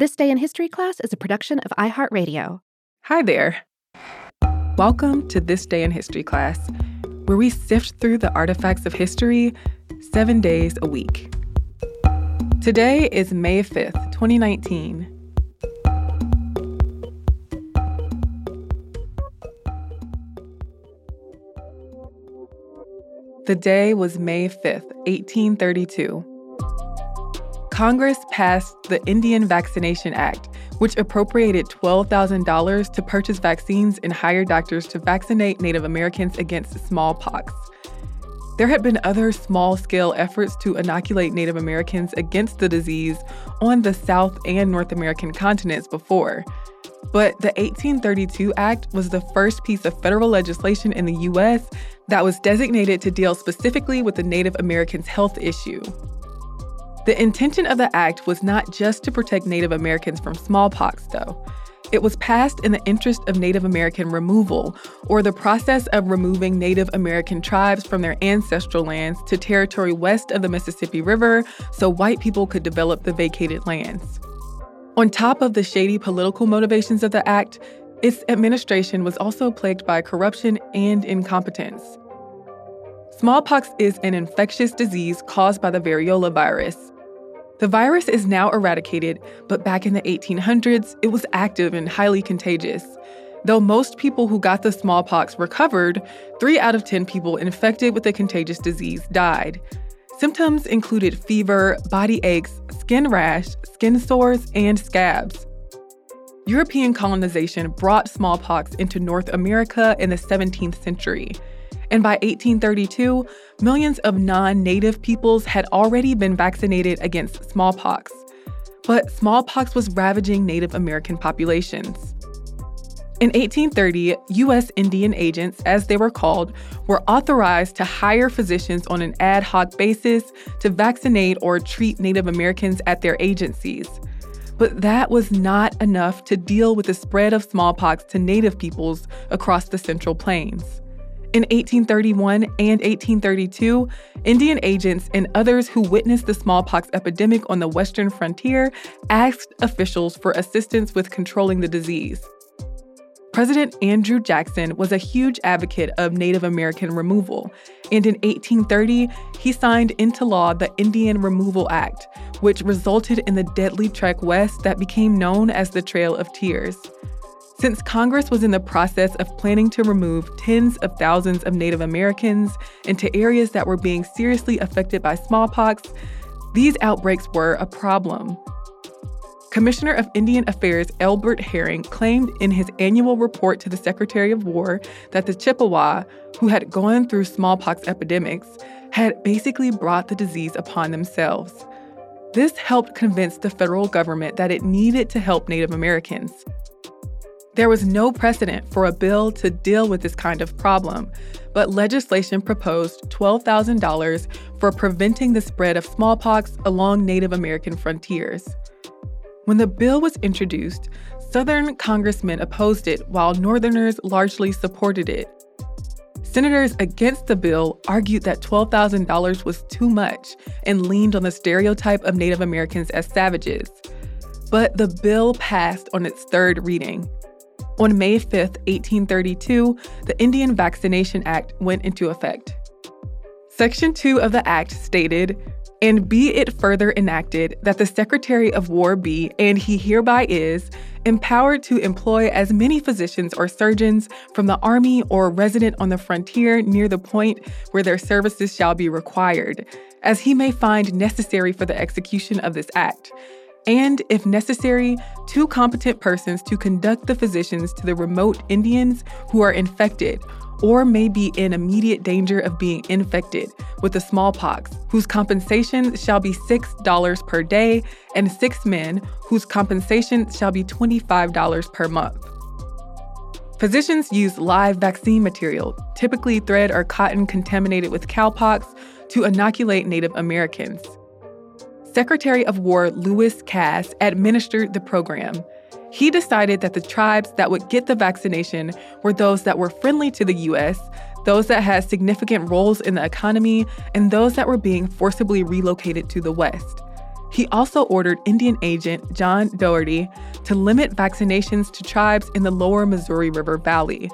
This Day in History class is a production of iHeartRadio. Hi there. Welcome to This Day in History class, where we sift through the artifacts of history seven days a week. Today is May 5th, 2019. The day was May 5th, 1832. Congress passed the Indian Vaccination Act, which appropriated $12,000 to purchase vaccines and hire doctors to vaccinate Native Americans against smallpox. There had been other small scale efforts to inoculate Native Americans against the disease on the South and North American continents before. But the 1832 Act was the first piece of federal legislation in the U.S. that was designated to deal specifically with the Native Americans' health issue. The intention of the act was not just to protect Native Americans from smallpox, though. It was passed in the interest of Native American removal, or the process of removing Native American tribes from their ancestral lands to territory west of the Mississippi River so white people could develop the vacated lands. On top of the shady political motivations of the act, its administration was also plagued by corruption and incompetence. Smallpox is an infectious disease caused by the variola virus. The virus is now eradicated, but back in the 1800s, it was active and highly contagious. Though most people who got the smallpox recovered, three out of 10 people infected with the contagious disease died. Symptoms included fever, body aches, skin rash, skin sores, and scabs. European colonization brought smallpox into North America in the 17th century. And by 1832, millions of non native peoples had already been vaccinated against smallpox. But smallpox was ravaging Native American populations. In 1830, U.S. Indian agents, as they were called, were authorized to hire physicians on an ad hoc basis to vaccinate or treat Native Americans at their agencies. But that was not enough to deal with the spread of smallpox to Native peoples across the Central Plains. In 1831 and 1832, Indian agents and others who witnessed the smallpox epidemic on the western frontier asked officials for assistance with controlling the disease. President Andrew Jackson was a huge advocate of Native American removal, and in 1830, he signed into law the Indian Removal Act, which resulted in the deadly trek west that became known as the Trail of Tears. Since Congress was in the process of planning to remove tens of thousands of Native Americans into areas that were being seriously affected by smallpox, these outbreaks were a problem. Commissioner of Indian Affairs Elbert Herring claimed in his annual report to the Secretary of War that the Chippewa, who had gone through smallpox epidemics, had basically brought the disease upon themselves. This helped convince the federal government that it needed to help Native Americans. There was no precedent for a bill to deal with this kind of problem, but legislation proposed $12,000 for preventing the spread of smallpox along Native American frontiers. When the bill was introduced, Southern congressmen opposed it while Northerners largely supported it. Senators against the bill argued that $12,000 was too much and leaned on the stereotype of Native Americans as savages. But the bill passed on its third reading. On May 5, 1832, the Indian Vaccination Act went into effect. Section 2 of the Act stated, and be it further enacted that the Secretary of War be, and he hereby is, empowered to employ as many physicians or surgeons from the Army or resident on the frontier near the point where their services shall be required, as he may find necessary for the execution of this act and, if necessary, two competent persons to conduct the physicians to the remote Indians who are infected or may be in immediate danger of being infected with the smallpox, whose compensation shall be $6 per day, and six men, whose compensation shall be $25 per month. Physicians use live vaccine material, typically thread or cotton contaminated with cowpox, to inoculate Native Americans. Secretary of War Lewis Cass administered the program. He decided that the tribes that would get the vaccination were those that were friendly to the U.S., those that had significant roles in the economy, and those that were being forcibly relocated to the West. He also ordered Indian agent John Dougherty to limit vaccinations to tribes in the lower Missouri River Valley.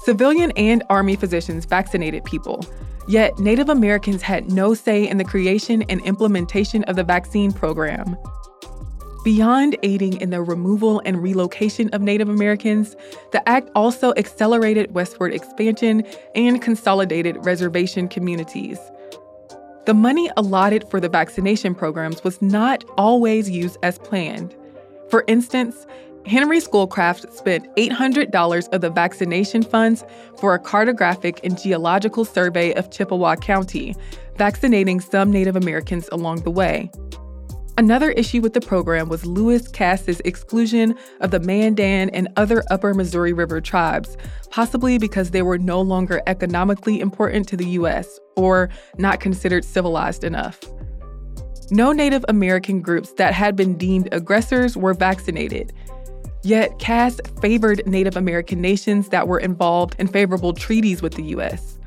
Civilian and Army physicians vaccinated people, yet Native Americans had no say in the creation and implementation of the vaccine program. Beyond aiding in the removal and relocation of Native Americans, the act also accelerated westward expansion and consolidated reservation communities. The money allotted for the vaccination programs was not always used as planned. For instance, Henry Schoolcraft spent $800 of the vaccination funds for a cartographic and geological survey of Chippewa County, vaccinating some Native Americans along the way. Another issue with the program was Lewis Cass's exclusion of the Mandan and other upper Missouri River tribes, possibly because they were no longer economically important to the U.S. or not considered civilized enough. No Native American groups that had been deemed aggressors were vaccinated. Yet Cass favored Native American nations that were involved in favorable treaties with the U.S.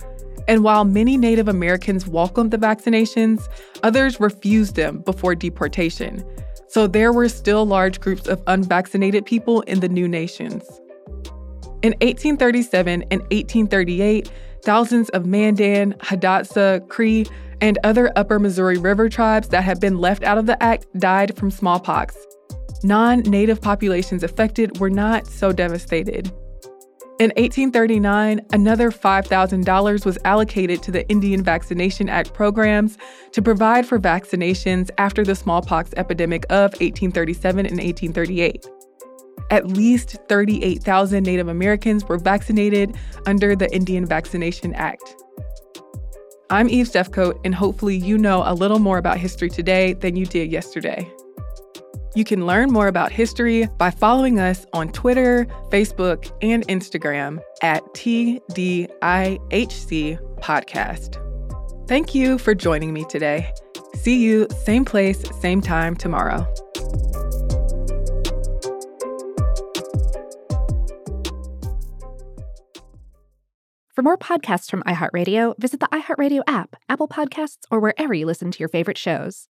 And while many Native Americans welcomed the vaccinations, others refused them before deportation. So there were still large groups of unvaccinated people in the new nations. In 1837 and 1838, thousands of Mandan, Hidatsa, Cree, and other upper Missouri River tribes that had been left out of the act died from smallpox. Non native populations affected were not so devastated. In 1839, another $5,000 was allocated to the Indian Vaccination Act programs to provide for vaccinations after the smallpox epidemic of 1837 and 1838. At least 38,000 Native Americans were vaccinated under the Indian Vaccination Act. I'm Eve Jeffcoat, and hopefully, you know a little more about history today than you did yesterday. You can learn more about history by following us on Twitter, Facebook, and Instagram at TDIHC Podcast. Thank you for joining me today. See you same place, same time tomorrow. For more podcasts from iHeartRadio, visit the iHeartRadio app, Apple Podcasts, or wherever you listen to your favorite shows.